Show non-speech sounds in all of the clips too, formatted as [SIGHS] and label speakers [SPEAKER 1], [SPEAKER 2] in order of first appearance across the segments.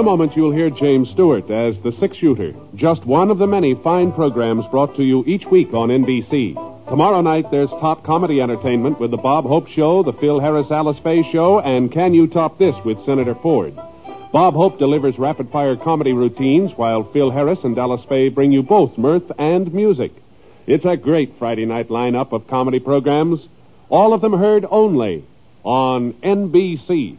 [SPEAKER 1] a moment, you'll hear James Stewart as the six shooter, just one of the many fine programs brought to you each week on NBC. Tomorrow night, there's top comedy entertainment with The Bob Hope Show, The Phil Harris Alice Faye Show, and Can You Top This with Senator Ford. Bob Hope delivers rapid fire comedy routines, while Phil Harris and Alice Faye bring you both mirth and music. It's a great Friday night lineup of comedy programs, all of them heard only on NBC.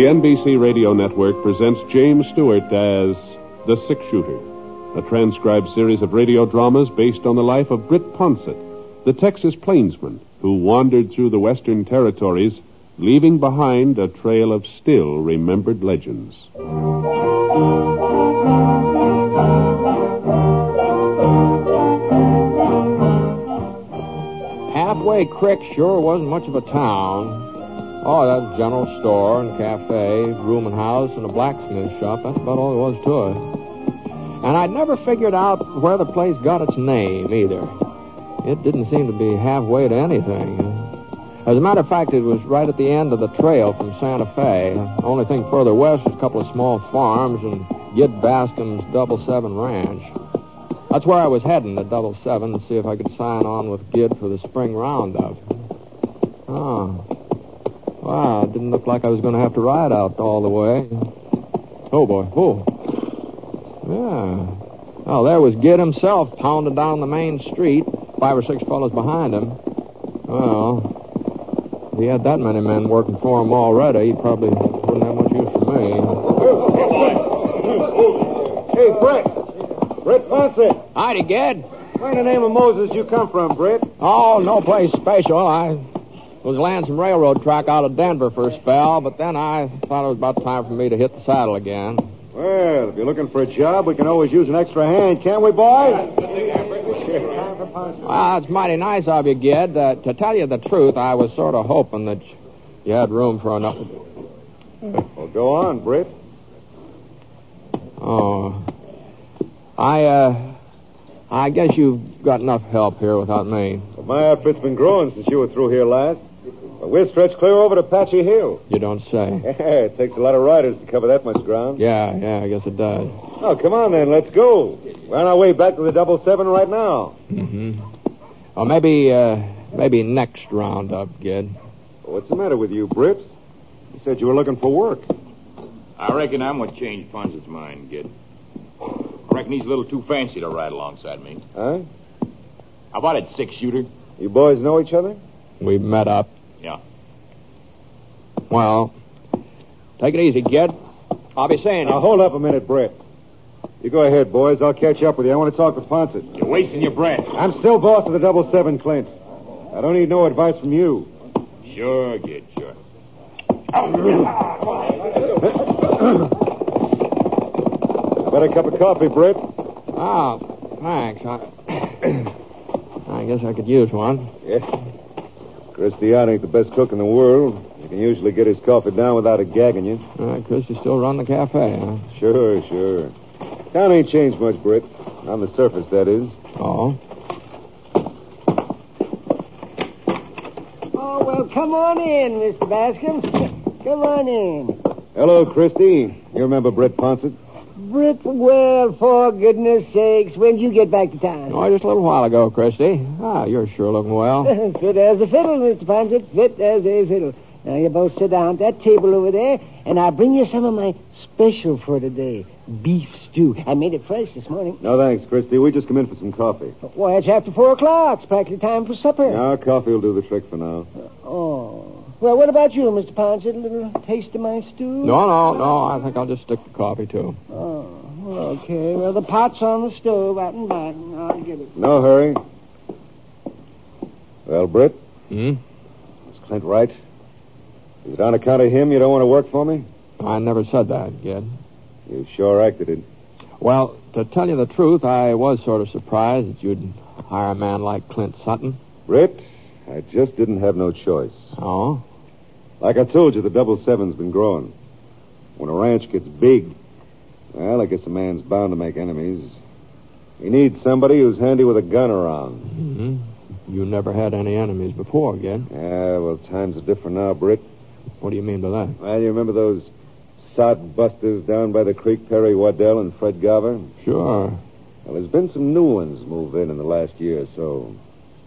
[SPEAKER 1] The NBC Radio Network presents James Stewart as The Six Shooter, a transcribed series of radio dramas based on the life of Britt Ponsett, the Texas plainsman who wandered through the Western territories, leaving behind a trail of still remembered legends.
[SPEAKER 2] Halfway Creek sure wasn't much of a town. Oh, that general store and cafe, rooming house, and a blacksmith shop. That's about all there was to it. And I'd never figured out where the place got its name either. It didn't seem to be halfway to anything. As a matter of fact, it was right at the end of the trail from Santa Fe. The only thing further west was a couple of small farms and Gid Bascom's Double Seven Ranch. That's where I was heading at Double Seven to see if I could sign on with Gid for the spring roundup. Oh. Wow, it didn't look like I was going to have to ride out all the way. Oh, boy. Oh. Yeah. Well, there was Gid himself pounding down the main street, five or six fellows behind him. Well, if he had that many men working for him already, he probably wouldn't have much use for me.
[SPEAKER 3] Hey, Britt. Britt Ponset.
[SPEAKER 2] Howdy, Gid.
[SPEAKER 3] Where in the name of Moses you come from, Britt?
[SPEAKER 2] Oh, no place special. I was laying some railroad track out of Denver for a spell, but then I thought it was about time for me to hit the saddle again.
[SPEAKER 3] Well, if you're looking for a job, we can always use an extra hand, can't we, boys?
[SPEAKER 2] Well, it's mighty nice of you, Gid. Uh, to tell you the truth, I was sort of hoping that you had room for another.
[SPEAKER 3] Well, go on, Britt.
[SPEAKER 2] Oh, I, uh, I guess you've got enough help here without me.
[SPEAKER 3] Well, my outfit's been growing since you were through here last. Well, we're stretched clear over to Apache Hill.
[SPEAKER 2] You don't say. [LAUGHS]
[SPEAKER 3] it takes a lot of riders to cover that much ground.
[SPEAKER 2] Yeah, yeah, I guess it does.
[SPEAKER 3] Oh, come on then, let's go. We're on our way back to the double seven right now.
[SPEAKER 2] Mm-hmm. Well, maybe, uh, maybe next roundup, Gid.
[SPEAKER 3] What's the matter with you, Britt? You said you were looking for work.
[SPEAKER 4] I reckon I'm what changed Ponset's mind, Gid. I reckon he's a little too fancy to ride alongside me.
[SPEAKER 3] Huh?
[SPEAKER 4] How about it, six shooter?
[SPEAKER 3] You boys know each other?
[SPEAKER 2] We've met up.
[SPEAKER 4] Yeah.
[SPEAKER 2] Well, take it easy, Gid. I'll be saying
[SPEAKER 3] Now,
[SPEAKER 2] it.
[SPEAKER 3] hold up a minute, Britt. You go ahead, boys. I'll catch up with you. I want to talk to Ponset.
[SPEAKER 4] You're wasting your breath.
[SPEAKER 3] I'm still boss of the double seven, Clint. I don't need no advice from you.
[SPEAKER 4] Sure, Gid, sure.
[SPEAKER 3] Got a cup of coffee, Britt?
[SPEAKER 2] Oh, ah, thanks. I, [CLEARS THROAT] I guess I could use one.
[SPEAKER 3] Yes. Christy Ott ain't the best cook in the world. You can usually get his coffee down without it gagging you.
[SPEAKER 2] Uh, Christy still run the cafe, huh?
[SPEAKER 3] Sure, sure. Town ain't changed much, Britt. On the surface, that is.
[SPEAKER 2] Oh.
[SPEAKER 5] Oh, well, come on in, Mr. Bascom. Come on in.
[SPEAKER 3] Hello, Christy. You remember Britt Ponset?
[SPEAKER 5] Britt, well, for goodness sakes, when did you get back to town?
[SPEAKER 2] Oh, just a little while ago, Christy. Ah, you're sure looking well. [LAUGHS]
[SPEAKER 5] Fit as a fiddle, Mr. Ponset. Fit as a fiddle. Now, you both sit down at that table over there, and I'll bring you some of my special for today. Beef stew. I made it fresh this morning.
[SPEAKER 3] No, thanks, Christy. We just come in for some coffee.
[SPEAKER 5] Why, it's after four o'clock. It's practically time for supper.
[SPEAKER 3] Now, coffee will do the trick for now.
[SPEAKER 5] Oh. Well, what about you, Mr. Ponset? A little taste of my stew?
[SPEAKER 2] No, no, no. I think I'll just stick to coffee, too.
[SPEAKER 5] Oh, okay. Well, the pot's on the stove out and back. I'll get it.
[SPEAKER 3] No hurry. Well, Britt,
[SPEAKER 2] Hmm?
[SPEAKER 3] is Clint right? Is it on account of him you don't want to work for me?
[SPEAKER 2] I never said that, kid.
[SPEAKER 3] You sure acted it.
[SPEAKER 2] Well, to tell you the truth, I was sort of surprised that you'd hire a man like Clint Sutton.
[SPEAKER 3] Britt, I just didn't have no choice.
[SPEAKER 2] Oh?
[SPEAKER 3] Like I told you, the double seven's been growing. When a ranch gets big, well, I guess a man's bound to make enemies. He needs somebody who's handy with a gun around.
[SPEAKER 2] Mm-hmm. You never had any enemies before, again.
[SPEAKER 3] Yeah, well, times are different now, Britt.
[SPEAKER 2] What do you mean by that?
[SPEAKER 3] Well, you remember those sod busters down by the creek, Perry Waddell and Fred Garver?
[SPEAKER 2] Sure.
[SPEAKER 3] Well, there's been some new ones move in in the last year or so.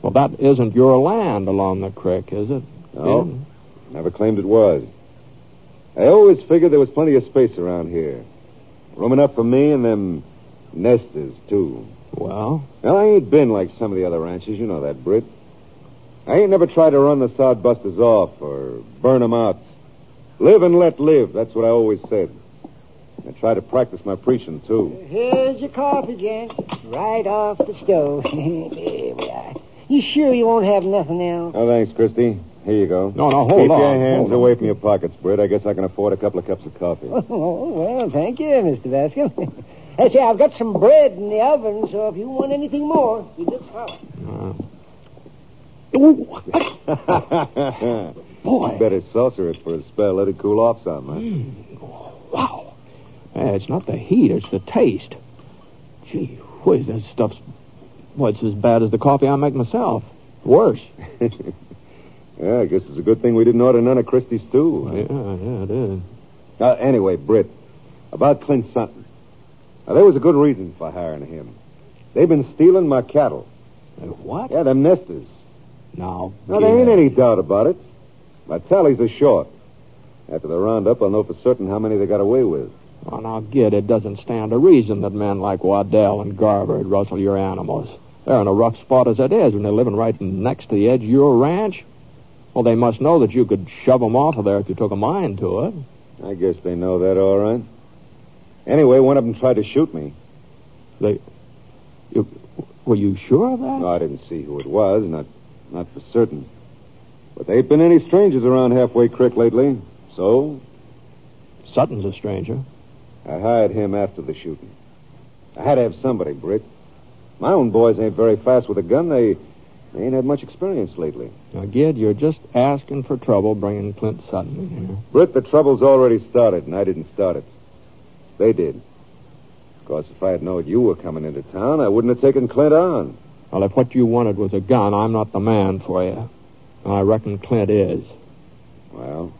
[SPEAKER 2] Well, that isn't your land along the creek, is it?
[SPEAKER 3] No. Never claimed it was. I always figured there was plenty of space around here. Room enough for me and them nesters, too.
[SPEAKER 2] Well,
[SPEAKER 3] Well, I ain't been like some of the other ranches. You know that, Britt. I ain't never tried to run the sod busters off or burn 'em out. Live and let live. That's what I always said. I try to practice my preaching, too.
[SPEAKER 5] Here's your coffee, Jack. Right off the stove. [LAUGHS] there we are. You sure you won't have nothing else?
[SPEAKER 3] Oh, thanks, Christy. Here you go.
[SPEAKER 2] No, no, hold
[SPEAKER 3] Keep
[SPEAKER 2] on, Keep
[SPEAKER 3] your hands
[SPEAKER 2] hold on.
[SPEAKER 3] away from your pockets, Britt. I guess I can afford a couple of cups of coffee.
[SPEAKER 5] Oh, well, thank you, Mr. Bascom. I say, I've got some bread in the oven, so if you want anything more, you just holler.
[SPEAKER 2] uh, [LAUGHS]
[SPEAKER 3] Boy. You Better saucer it for a spell. Let it cool off some, huh?
[SPEAKER 2] wow. Hey, it's not the heat, it's the taste. Gee whiz, that stuff's... Well, it's as bad as the coffee I make myself. Worse. [LAUGHS]
[SPEAKER 3] yeah, I guess it's a good thing we didn't order none of Christy's stew.
[SPEAKER 2] Yeah, yeah, it is.
[SPEAKER 3] Uh, anyway, Britt, about Clint Sutton. Now, there was a good reason for hiring him. They've been stealing my cattle.
[SPEAKER 2] Uh, what?
[SPEAKER 3] Yeah, them nesters.
[SPEAKER 2] Now,
[SPEAKER 3] Now, there ain't any doubt about it. My tallies are short. After the roundup, I'll know for certain how many they got away with.
[SPEAKER 2] Oh, now, Gid, it doesn't stand to reason that men like Waddell and Garver would rustle your animals. They're in a rough spot as it is, when they're living right next to the edge of your ranch. Well, they must know that you could shove 'em off of there if you took a mind to it.
[SPEAKER 3] I guess they know that all right. Anyway, one of them tried to shoot me.
[SPEAKER 2] They... You, were you sure of that?
[SPEAKER 3] No, I didn't see who it was, not not for certain. But there ain't been any strangers around Halfway Creek lately. So,
[SPEAKER 2] Sutton's a stranger.
[SPEAKER 3] I hired him after the shooting. I had to have somebody, Britt. My own boys ain't very fast with a gun. They ain't had much experience lately.
[SPEAKER 2] Now, Gid, you're just asking for trouble bringing Clint Sutton in here.
[SPEAKER 3] Britt, the trouble's already started, and I didn't start it. They did. Of course, if I had known you were coming into town, I wouldn't have taken Clint on.
[SPEAKER 2] Well, if what you wanted was a gun, I'm not the man for you. I reckon Clint is.
[SPEAKER 3] Well,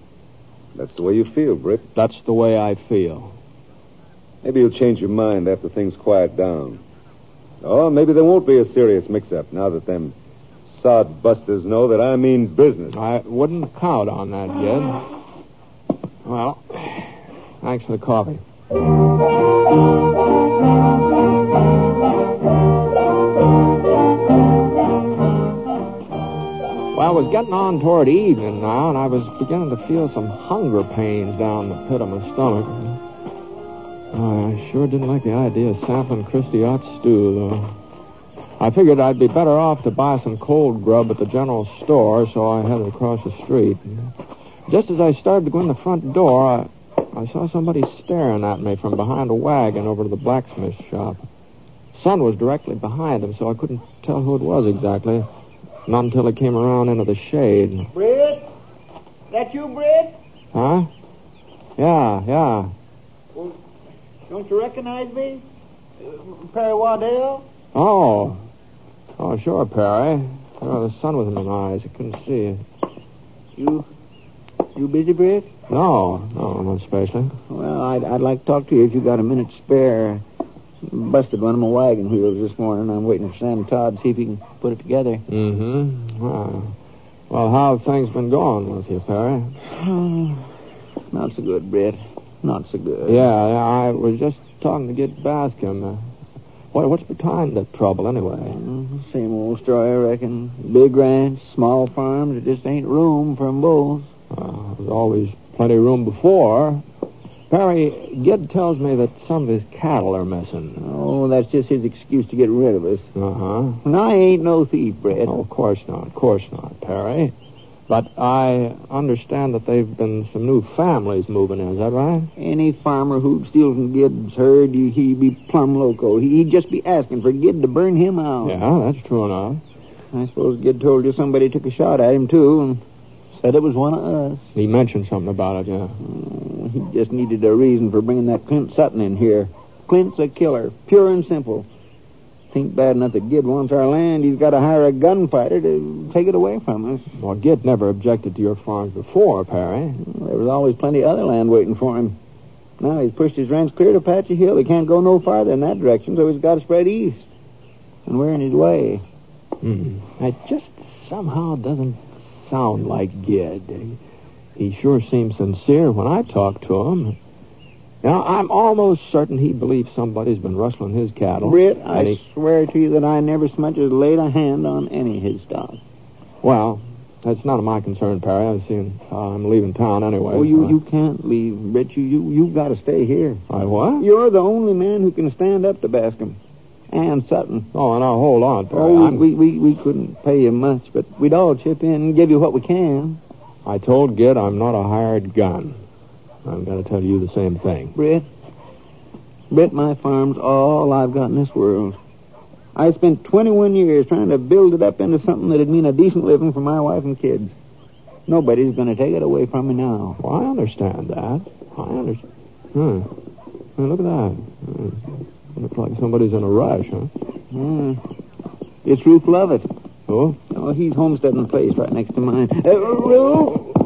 [SPEAKER 3] that's the way you feel, Britt.
[SPEAKER 2] That's the way I feel.
[SPEAKER 3] Maybe you'll change your mind after things quiet down. Or maybe there won't be a serious mix-up now that them sod busters know that I mean business.
[SPEAKER 2] I wouldn't count on that, Gid. Well, thanks for the coffee. Well, it was getting on toward evening now, and I was beginning to feel some hunger pains down the pit of my stomach. Oh, I sure didn't like the idea of sampling Christy Ott's stew, though. I figured I'd be better off to buy some cold grub at the general store, so I headed across the street. Just as I started to go in the front door, I, I saw somebody staring at me from behind a wagon over to the blacksmith shop. Sun was directly behind him, so I couldn't tell who it was exactly. Not until he came around into the shade.
[SPEAKER 5] Britt? That you, Britt?
[SPEAKER 2] Huh? Yeah, yeah.
[SPEAKER 5] Don't you recognize me? Uh, Perry Waddell?
[SPEAKER 2] Oh. Oh, sure, Perry. Oh, the sun was in my eyes. I couldn't see.
[SPEAKER 5] You, you busy, Britt?
[SPEAKER 2] No, no, I'm not especially.
[SPEAKER 5] Well, I'd, I'd like to talk to you if you got a minute spare. Busted one of my wagon wheels this morning. I'm waiting for Sam Todd to see if he can put it together.
[SPEAKER 2] Mm-hmm. Well, well, how have things been going with you, Perry? [SIGHS]
[SPEAKER 5] Not so good, Britt. Not so good.
[SPEAKER 2] Yeah, I was just talking to Gid Bascom. What, what's behind the trouble, anyway?
[SPEAKER 5] Mhm, Same old story, I reckon. Big ranch, small farms, there just ain't room for 'em both.
[SPEAKER 2] Uh, there's always plenty of room before. Perry, Gid tells me that some of his cattle are missing.
[SPEAKER 5] Oh,
[SPEAKER 6] Oh, that's just his excuse to get rid of us.
[SPEAKER 2] Uh-huh.
[SPEAKER 6] And I ain't no thief, Britt.
[SPEAKER 2] Oh, of course not. Of course not, Perry. But I understand that they've been some new families moving in. Is that right?
[SPEAKER 6] Any farmer who'd steal from Gid's herd, he- he'd be plumb loco. He- He'd just be asking for Gid to burn him out.
[SPEAKER 2] Yeah, that's true enough.
[SPEAKER 6] I suppose Gid told you somebody took a shot at him, too, and said it was one of us.
[SPEAKER 2] He mentioned something about it, yeah.
[SPEAKER 6] Oh, he just needed a reason for bringing that Clint Sutton in here. Clint's a killer, pure and simple. Think bad enough that Gid wants our land. He's got to hire a gunfighter to take it away from us.
[SPEAKER 2] Well, Gid never objected to your farms before, Perry.
[SPEAKER 6] There was always plenty of other land waiting for him. Now he's pushed his ranch clear to Apache Hill. He can't go no farther in that direction, so he's got to spread east. And we're in his way.
[SPEAKER 2] Hmm. It just somehow doesn't sound like Gid. He sure seems sincere when I talk to him. Now, I'm almost certain he believes somebody's been rustling his cattle.
[SPEAKER 6] Britt, I
[SPEAKER 2] he-
[SPEAKER 6] swear to you that I never so much as laid a hand on any of his stock.
[SPEAKER 2] Well, that's none of my concern, Perry. I'm seeing uh, I'm leaving town anyway.
[SPEAKER 6] Oh, you,
[SPEAKER 2] so-
[SPEAKER 6] you can't leave, Britt. You, you, you've got to stay here.
[SPEAKER 2] I what?
[SPEAKER 6] You're the only man who can stand up to Bascom. And Sutton.
[SPEAKER 2] Oh, now hold on, Perry.
[SPEAKER 6] Oh,
[SPEAKER 2] I'm-
[SPEAKER 6] we, we, we couldn't pay you much, but we'd all chip in and give you what we can.
[SPEAKER 2] I told Gid I'm not a hired gun. I'm got to tell you the same thing.
[SPEAKER 6] Britt, Britt, my farm's all I've got in this world. I spent 21 years trying to build it up into something that'd mean a decent living for my wife and kids. Nobody's going to take it away from me now.
[SPEAKER 2] Well, I understand that. I understand. Hmm. Hey, look at that. Hmm. Looks like somebody's in a rush, huh?
[SPEAKER 6] Hmm. It's Ruth Lovett.
[SPEAKER 2] Oh?
[SPEAKER 6] Oh, he's homesteading a place right next to mine. Uh, Ruth!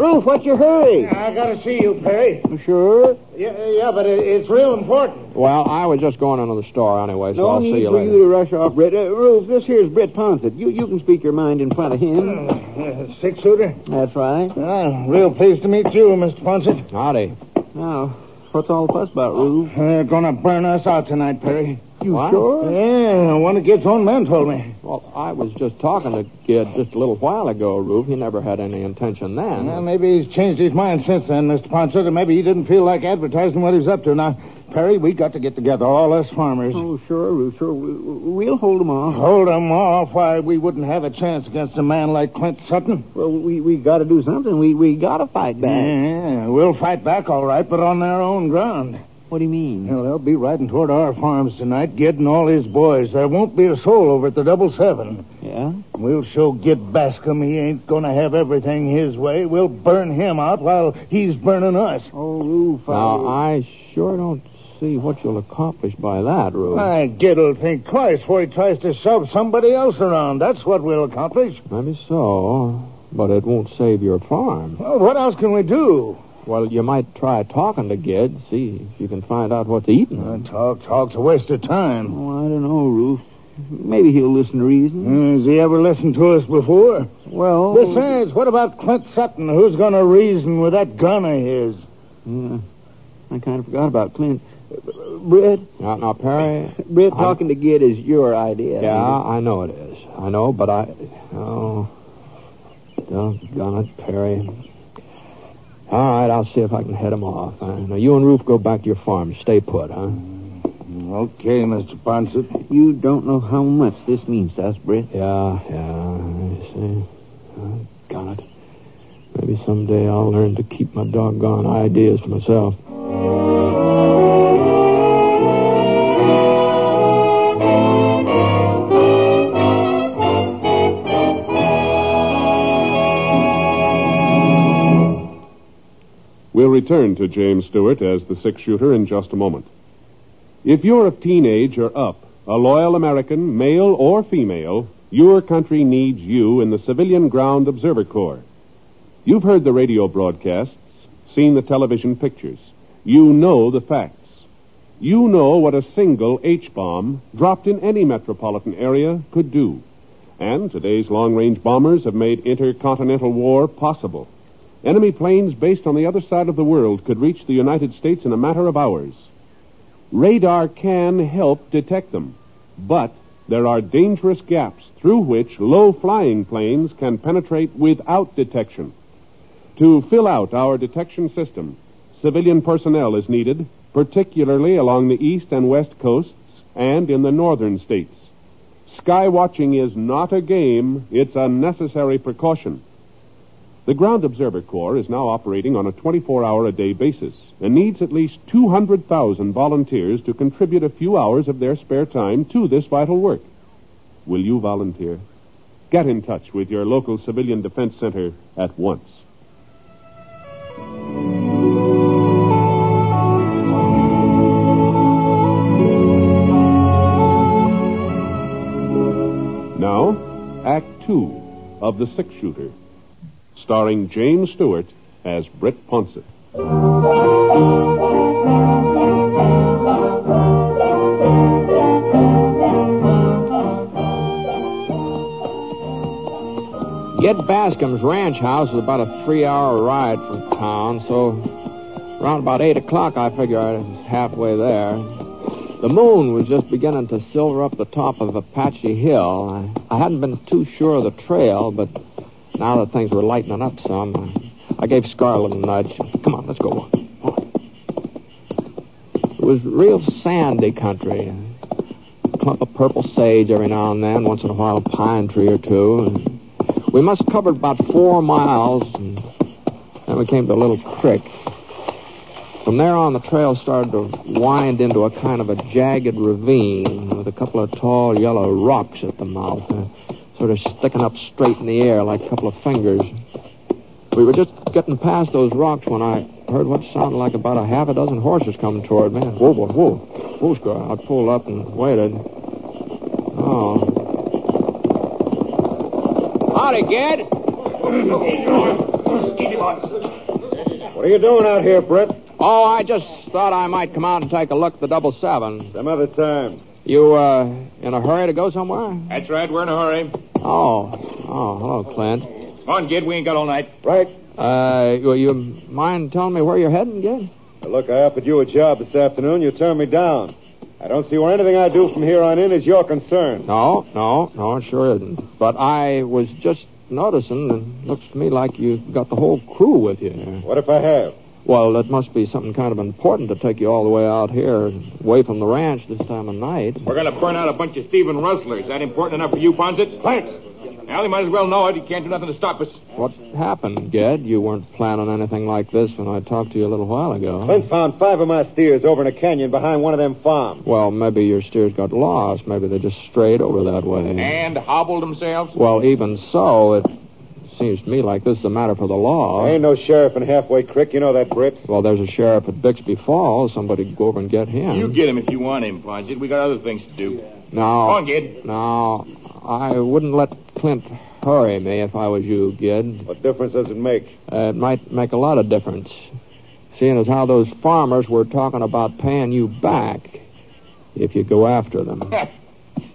[SPEAKER 6] Ruth, what's your hurry?
[SPEAKER 7] I gotta see you, Perry.
[SPEAKER 6] Sure.
[SPEAKER 7] Yeah, yeah, but it, it's real important.
[SPEAKER 2] Well, I was just going into the store anyway, so
[SPEAKER 6] No
[SPEAKER 2] I'll see you later.
[SPEAKER 6] No need for you to rush off, Britt. Uh, Ruth, this here's Britt Ponsett. You, you can speak your mind in front of him.
[SPEAKER 7] Uh, six shooter.
[SPEAKER 6] That's right.
[SPEAKER 7] Ah, real pleased to meet you, Mr. Ponset.
[SPEAKER 2] Howdy.
[SPEAKER 6] Now, what's all the fuss about, Ruth?
[SPEAKER 7] They're gonna burn us out tonight, Perry.
[SPEAKER 6] You
[SPEAKER 2] What?
[SPEAKER 6] sure?
[SPEAKER 7] Yeah, one of Gid's own men told me.
[SPEAKER 2] Well, I was just talking to Gid just a little while ago, Rube. He never had any intention then.
[SPEAKER 7] Well, maybe he's changed his mind since then, Mr. Ponset, or maybe he didn't feel like advertising what he's up to. Now, Perry, we got to get together, all us farmers.
[SPEAKER 6] Oh, sure, Ruth, sure. We- We'll hold them off.
[SPEAKER 7] Hold 'em off. Why, we wouldn't have a chance against a man like Clint Sutton.
[SPEAKER 6] Well, we we got to do something. We we got to fight back.
[SPEAKER 7] Yeah, we'll fight back all right, but on their own ground.
[SPEAKER 6] What do you mean?
[SPEAKER 7] Well, they'll be riding toward our farms tonight, Gid and all his boys. There won't be a soul over at the Double Seven.
[SPEAKER 6] Yeah?
[SPEAKER 7] We'll show Gid Bascom he ain't gonna have everything his way. We'll burn him out while he's burning us.
[SPEAKER 6] Oh, Ruth.
[SPEAKER 2] Now, I sure don't see what you'll accomplish by that, Rube.
[SPEAKER 7] My Gid'll think twice before he tries to shove somebody else around. That's what we'll accomplish.
[SPEAKER 2] Maybe so, but it won't save your farm.
[SPEAKER 7] Well, what else can we do?
[SPEAKER 2] Well, you might try talking to Gid, see if you can find out what's eating.
[SPEAKER 7] Uh,
[SPEAKER 2] him.
[SPEAKER 7] talk, talk's a waste of time.
[SPEAKER 6] Oh, I don't know, Ruth. Maybe he'll listen to reason.
[SPEAKER 7] Uh, Has he ever listened to us before?
[SPEAKER 6] Well,
[SPEAKER 7] Besides, what about Clint Sutton? Who's going to reason with that gun of his?
[SPEAKER 6] Yeah, I kind of forgot about Clint. Uh, Britt,
[SPEAKER 2] Now, now, Perry.
[SPEAKER 6] Britt, talking to Gid is your idea.
[SPEAKER 2] Yeah, I know it is. I know, but I. Oh. Doggone it, Perry. All right, I'll see if I can head him off. Uh, now, you and Roof go back to your farm. Stay put, huh?
[SPEAKER 7] Okay, Mr. Ponset.
[SPEAKER 6] You don't know how much this means to us, Britt.
[SPEAKER 2] Yeah, yeah, I see. Oh, got it. Maybe someday I'll learn to keep my doggone ideas to myself.
[SPEAKER 1] Return to James Stewart as the six shooter in just a moment. If you're of teenage or up, a loyal American, male or female, your country needs you in the Civilian Ground Observer Corps. You've heard the radio broadcasts, seen the television pictures. You know the facts. You know what a single H bomb dropped in any metropolitan area could do. And today's long range bombers have made intercontinental war possible. Enemy planes based on the other side of the world could reach the United States in a matter of hours. Radar can help detect them, but there are dangerous gaps through which low flying planes can penetrate without detection. To fill out our detection system, civilian personnel is needed, particularly along the east and west coasts and in the northern states. Sky watching is not a game, it's a necessary precaution. The Ground Observer Corps is now operating on a 24 hour a day basis and needs at least 200,000 volunteers to contribute a few hours of their spare time to this vital work. Will you volunteer? Get in touch with your local civilian defense center at once. Now, Act Two of The Six Shooter, starring James Stewart as Britt Ponsett.
[SPEAKER 2] Gid Bascom's ranch house is about a three-hour ride from town, so around about 8 o'clock, I figure I was halfway there. The moon was just beginning to silver up the top of Apache Hill. I, I hadn't been too sure of the trail, but now that things were lightening up some, I, gave Scar a nudge. Come on, let's go. It was real sandy country. A clump of purple sage every now and then, once in a while a pine tree or two. We must have covered about four miles, and then we came to a little creek. From there on, the trail started to wind into a kind of a jagged ravine with a couple of tall yellow rocks at the mouth, sort of sticking up straight in the air like a couple of fingers. We were just getting past those rocks when I heard what sounded like about a half a dozen horses coming toward me. Whoa, whoa, whoa. Whoa, Scar. I pulled up and waited. Oh. Howdy, Gid.
[SPEAKER 3] What are you doing out here, Britt?
[SPEAKER 2] Oh, I just thought I might come out and take a look at the double seven.
[SPEAKER 3] Some other time.
[SPEAKER 2] You, uh, in a hurry to go somewhere?
[SPEAKER 4] That's right, we're in a hurry.
[SPEAKER 2] Oh. Oh, hello, Clint.
[SPEAKER 4] Come on, Gid, we ain't got all night.
[SPEAKER 3] Right.
[SPEAKER 2] Uh, you, you mind telling me where you're heading, Gid?
[SPEAKER 3] Now, look, I offered you a job this afternoon. You turned me down. I don't see where anything I do from here on in is your concern.
[SPEAKER 2] No, no, no, it sure isn't. But I was just noticing, and it looks to me like you've got the whole crew with you.
[SPEAKER 3] What if I have?
[SPEAKER 2] Well, it must be something kind of important to take you all the way out here, away from the ranch this time of night.
[SPEAKER 4] We're going to burn out a bunch of Stephen rustlers. Is that important enough for you, Ponset?
[SPEAKER 3] Thanks.
[SPEAKER 4] Well, you might as well know it. You can't do nothing to stop us.
[SPEAKER 2] What happened, Gid? You weren't planning anything like this when I talked to you a little while ago.
[SPEAKER 3] Clint found five of my steers over in a canyon behind one of them farms.
[SPEAKER 2] Well, maybe your steers got lost. Maybe they just strayed over that way.
[SPEAKER 4] And hobbled themselves?
[SPEAKER 2] Well, even so, it seems to me like this is a matter for the law.
[SPEAKER 3] There ain't no sheriff in Halfway Creek. You know that, Britt.
[SPEAKER 2] Well, there's a sheriff at Bixby Falls. Somebody go over and get him.
[SPEAKER 4] You get him if you want him, Ponset. We got other things to do.
[SPEAKER 2] No.
[SPEAKER 4] Come on, Gid.
[SPEAKER 2] No, I wouldn't let Clint hurry me if I was you, Gid.
[SPEAKER 3] What difference does it make?
[SPEAKER 2] Uh, it might make a lot of difference. Seeing as how those farmers were talking about paying you back if you go after them. [LAUGHS]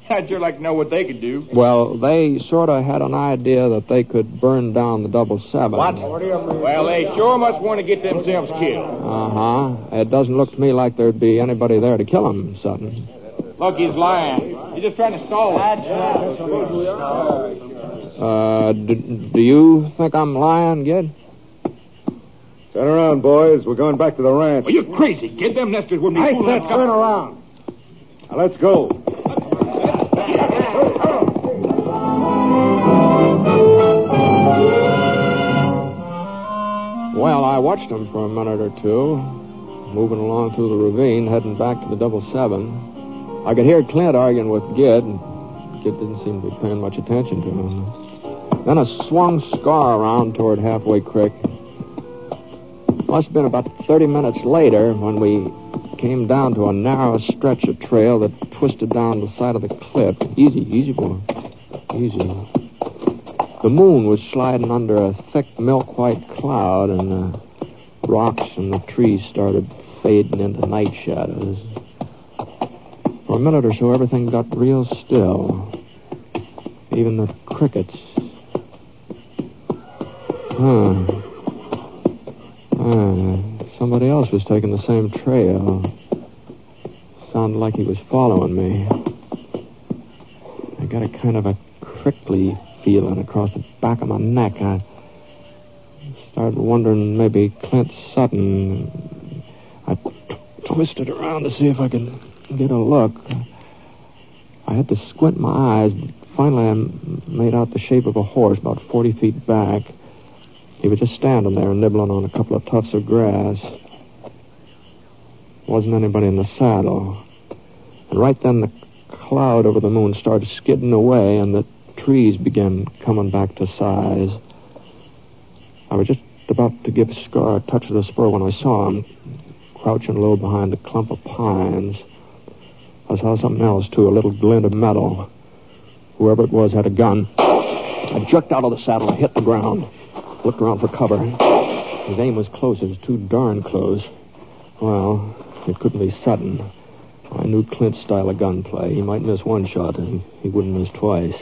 [SPEAKER 4] I'd sure like to know what they could do.
[SPEAKER 2] Well, they sort of had an idea that they could burn down the double seven. What?
[SPEAKER 4] Well, they sure must want to get themselves killed.
[SPEAKER 2] Uh huh. It doesn't look to me like there'd be anybody there to kill him, Sutton.
[SPEAKER 4] Look, he's lying. He's just trying to stall us.
[SPEAKER 2] Uh, do, do you think I'm lying, Gid?
[SPEAKER 3] Turn around, boys. We're going back to the ranch.
[SPEAKER 4] Well, you're crazy. Get them nesters wouldn't be
[SPEAKER 3] I
[SPEAKER 4] fooling
[SPEAKER 3] said turn around. Now, let's go.
[SPEAKER 2] Watched them for a minute or two, moving along through the ravine, heading back to the double seven. I could hear Clint arguing with Gid, and Gid didn't seem to be paying much attention to him. Then I swung Scar around toward Halfway Creek. Must have been about 30 minutes later when we came down to a narrow stretch of trail that twisted down the side of the cliff. Easy, easy, boy. Easy. The moon was sliding under a thick milk white cloud, and the rocks and the trees started fading into night shadows. For a minute or so, everything got real still. Even the crickets. Huh. Ah, somebody else was taking the same trail. Sounded like he was following me. I got a kind of a crickly feeling across the back of my neck. I started wondering maybe Clint Sutton. I twisted around to see if I could get a look. I had to squint my eyes, finally I made out the shape of a horse about 40 feet back. He was just standing there nibbling on a couple of tufts of grass. Wasn't anybody in the saddle. And right then the cloud over the moon started skidding away and the trees began coming back to size. I was just about to give Scar a touch of the spur when I saw him crouching low behind a clump of pines. I saw something else, too, a little glint of metal. Whoever it was had a gun. I jerked out of the saddle and hit the ground. Looked around for cover. His aim was close. It was too darn close. Well, it couldn't be Sutton. I knew Clint's style of gunplay. He might miss one shot, and he wouldn't miss twice.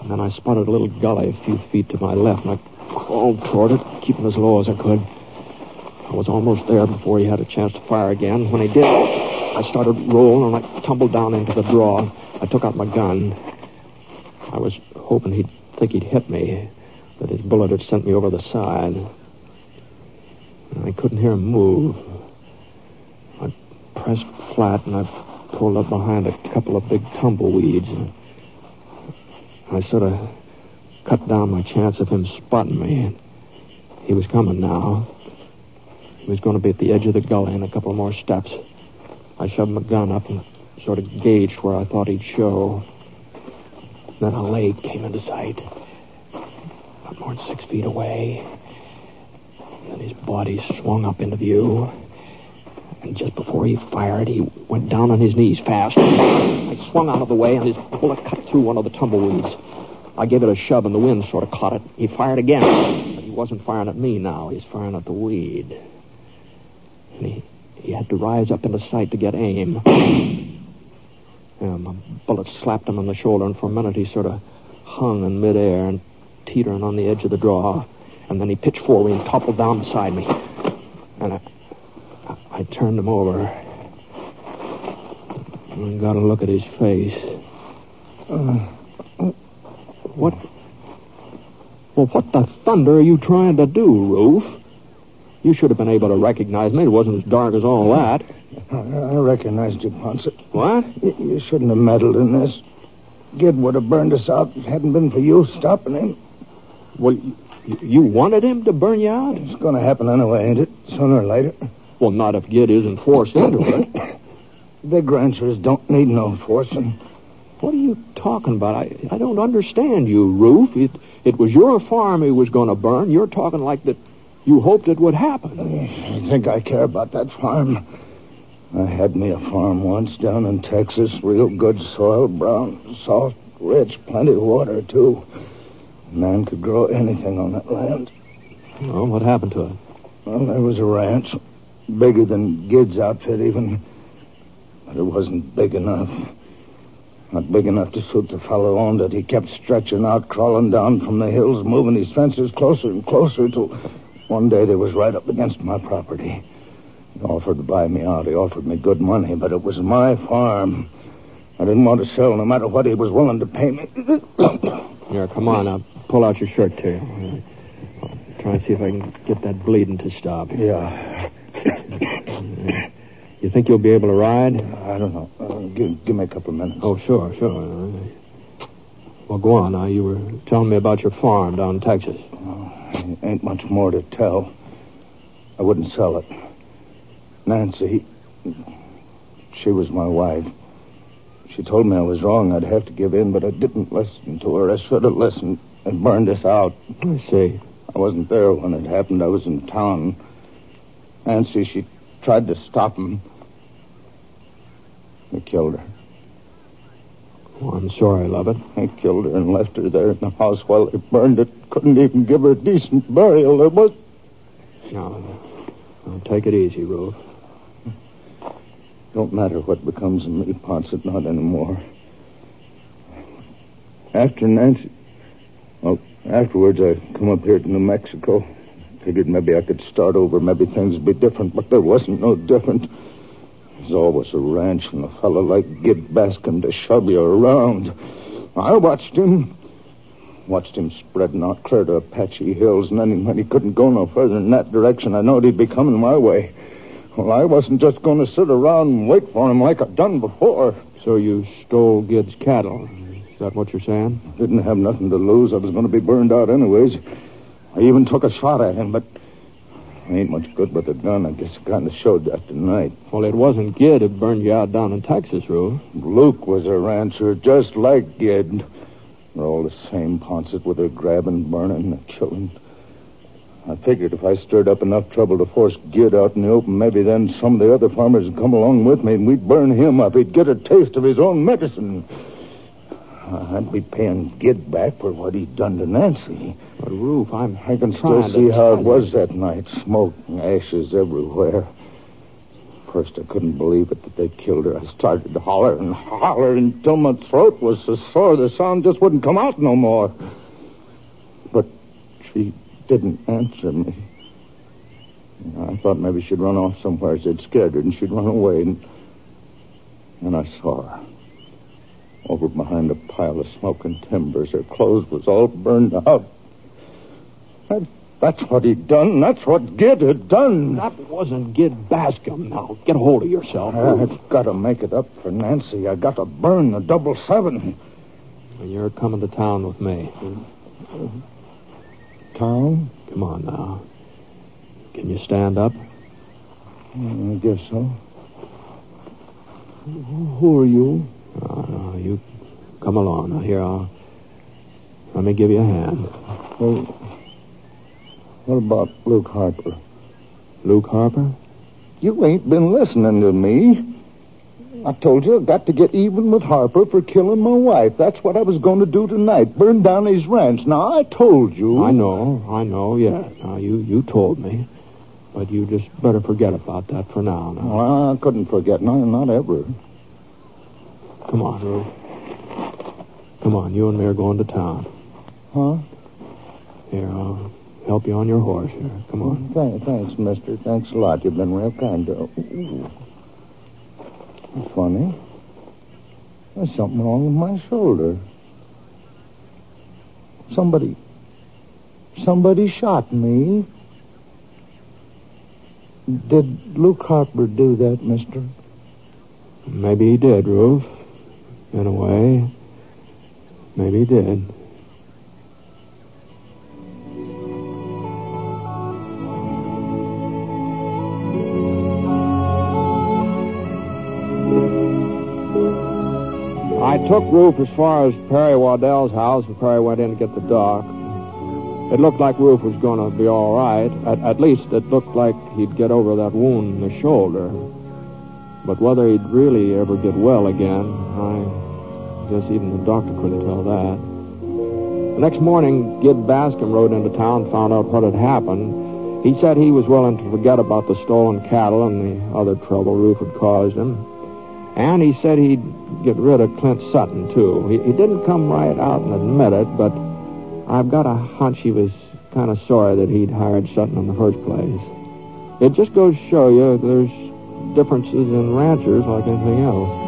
[SPEAKER 2] And then I spotted a little gully a few feet to my left, and I crawled toward it, keeping as low as I could. I was almost there before he had a chance to fire again. When he did, I started rolling, and I tumbled down into the draw. I took out my gun. I was hoping he'd think he'd hit me, that his bullet had sent me over the side. I couldn't hear him move. I pressed flat, and I pulled up behind a couple of big tumbleweeds. I sort of cut down my chance of him spotting me. And He was coming now. He was going to be at the edge of the gully in a couple more steps. I shoved my gun up and sort of gauged where I thought he'd show. Then a leg came into sight. Not more than six feet away. Then his body swung up into view. And just before he fired, he went down on his knees fast. I swung out of the way, and his bullet cut through one of the tumbleweeds. I gave it a shove, and the wind sort of caught it. He fired again. But he wasn't firing at me now. He was firing at the weed. And he, he had to rise up into sight to get aim. Yeah, my bullet slapped him on the shoulder, and for a minute he sort of hung in midair and teetering on the edge of the draw. And then he pitched forward and toppled down beside me. And I, I, I turned him over. And got a look at his face. Uh. What? Well, what the thunder are you trying to do, Roof? You should have been able to recognize me. It wasn't as dark as all that.
[SPEAKER 7] I, I recognized you, Ponset.
[SPEAKER 2] What?
[SPEAKER 7] You, you shouldn't have meddled in this. Gid would have burned us out if it hadn't been for you stopping him.
[SPEAKER 2] Well, you, you wanted him to burn you out?
[SPEAKER 7] It's going to happen anyway, ain't it? Sooner or later.
[SPEAKER 2] Well, not if Gid isn't forced into it. [COUGHS]
[SPEAKER 7] Big ranchers don't need no forcing.
[SPEAKER 2] What are you talking about? I, I don't understand you, Roof. It, it was your farm he was going to burn. You're talking like that you hoped it would happen.
[SPEAKER 7] I think I care about that farm. I had me a farm once down in Texas. Real good soil, brown, soft, rich, plenty of water, too. A man could grow anything on that land.
[SPEAKER 2] Well, what happened to it?
[SPEAKER 7] Well, there was a ranch, bigger than Gid's outfit, even. But it wasn't big enough. Not big enough to suit the fellow owned it. He kept stretching out, crawling down from the hills, moving his fences closer and closer till one day they was right up against my property. He offered to buy me out. He offered me good money, but it was my farm. I didn't want to sell no matter what he was willing to pay me. [COUGHS]
[SPEAKER 2] Here, come on. I'll pull out your shirt to you. I'll try and see if I can get that bleeding to stop.
[SPEAKER 7] yeah. [COUGHS]
[SPEAKER 2] You think you'll be able to ride?
[SPEAKER 7] I don't know. Uh, give, give me a couple of minutes.
[SPEAKER 2] Oh, sure, sure. Well, go on. Now, you were telling me about your farm down in Texas.
[SPEAKER 7] Ain't much more to tell. I wouldn't sell it. Nancy, she was my wife. She told me I was wrong. I'd have to give in, but I didn't listen to her. I should have listened and burned us out.
[SPEAKER 2] I see.
[SPEAKER 7] I wasn't there when it happened. I was in town. Nancy, she tried to stop him. They killed her.
[SPEAKER 2] Oh, I'm sorry, Lovett.
[SPEAKER 7] They killed her and left her there in the house while they burned it. Couldn't even give her a decent burial. There was.
[SPEAKER 2] No, no, take it easy, Ruth.
[SPEAKER 7] Don't matter what becomes of me, Ponset, not anymore. After Nancy. Well, afterwards, I come up here to New Mexico. Figured maybe I could start over. Maybe things would be different, but there wasn't no different. There's always a ranch and a fellow like Gid Bascom to shove you around. I watched him. Watched him spreading out clear to Apache Hills, and then when he couldn't go no further in that direction, I knowed he'd be coming my way. Well, I wasn't just going to sit around and wait for him like I'd done before.
[SPEAKER 2] So you stole Gid's cattle. Is that what you're saying?
[SPEAKER 7] Didn't have nothing to lose. I was going to be burned out anyways. I even took a shot at him, but I ain't much good with a gun. I guess I kind of showed that tonight.
[SPEAKER 2] Well, it wasn't Gid who burned you out down in Texas, Rube.
[SPEAKER 7] Luke was a rancher, just like Gid. They're all the same Ponset with their grabbing, burning, and killing. I figured if I stirred up enough trouble to force Gid out in the open, maybe then some of the other farmers would come along with me and we'd burn him up. He'd get a taste of his own medicine. Uh, I'd be paying Gid back for what he'd done to Nancy.
[SPEAKER 2] But, Rube, I'm
[SPEAKER 7] I can still see how it was that night. Smoke and ashes everywhere. First, I couldn't believe it that they killed her. I started to holler and holler until my throat was so sore the sound just wouldn't come out no more. But she didn't answer me. I thought maybe she'd run off somewhere. They'd scared her and she'd run away. And, and I saw her. Over behind a pile of smoking timbers. Her clothes was all burned out. That, that's what he'd done. That's what Gid had done.
[SPEAKER 2] That wasn't Gid Bascom. Now, get a hold of yourself. Ah,
[SPEAKER 7] I've got to make it up for Nancy. I've got to burn the double seven.
[SPEAKER 2] And you're coming to town with me.
[SPEAKER 7] Town?
[SPEAKER 2] Come on now. Can you stand up?
[SPEAKER 7] Mm, I guess so. Who are you?
[SPEAKER 2] Uh, no, you come along. Now, here, I'll... Let me give you a hand.
[SPEAKER 7] Well, what about Luke Harper?
[SPEAKER 2] Luke Harper?
[SPEAKER 7] You ain't been listening to me. I told you I got to get even with Harper for killing my wife. That's what I was going to do tonight. Burn down his ranch. Now, I told you.
[SPEAKER 2] I know, I know, yeah. Now, you, you told me. But you just better forget about that for now. now.
[SPEAKER 7] Well, I couldn't forget. No, not ever.
[SPEAKER 2] Come on, Rube. Come on, you and me are going to town.
[SPEAKER 7] Huh?
[SPEAKER 2] Here, I'll help you on your horse here. Come on.
[SPEAKER 7] Thanks, thanks, mister. Thanks a lot. You've been real kind. to Ooh. Funny. There's something wrong with my shoulder. Somebody. Somebody shot me. Did Luke Harper do that, mister?
[SPEAKER 2] Maybe he did, Rube. In a way. Maybe he did. I took Roof as far as Perry Waddell's house before I went in to get the doc. It looked like Roof was going to be all right. At, at least it looked like he'd get over that wound in the shoulder. But whether he'd really ever get well again, I guess even the doctor couldn't tell that. The next morning, Gid Bascom rode into town, and found out what had happened. He said he was willing to forget about the stolen cattle and the other trouble Roof had caused him. And he said he'd get rid of Clint Sutton, too. He, he didn't come right out and admit it, but I've got a hunch he was kind of sorry that he'd hired Sutton in the first place. It just goes to show you there's differences in ranchers like anything else.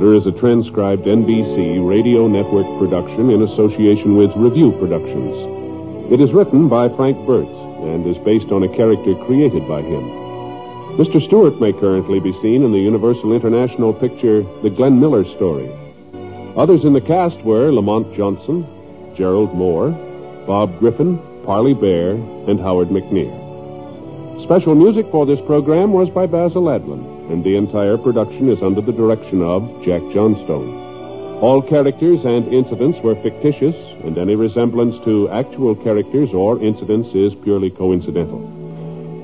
[SPEAKER 1] Shooter is a transcribed NBC radio network production in association with Revue Productions. It is written by Frank Burt and is based on a character created by him. Mr. Stewart may currently be seen in the Universal International picture The Glenn Miller Story. Others in the cast were Lamont Johnson, Gerald Moore, Bob Griffin, Parley Baer, and Howard McNear. Special music for this program was by Basil Adlam, and the entire production is under the direction of Jack Johnstone. All characters and incidents were fictitious, and any resemblance to actual characters or incidents is purely coincidental.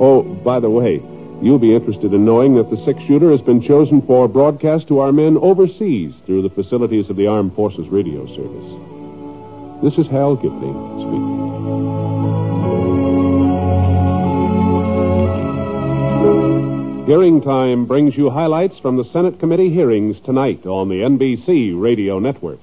[SPEAKER 1] Oh, by the way, you'll be interested in knowing that the six shooter has been chosen for broadcast to our men overseas through the facilities of the Armed Forces Radio Service. This is Hal Gibney speaking. Hearing Time brings you highlights from the Senate committee hearings tonight on the NBC Radio Network.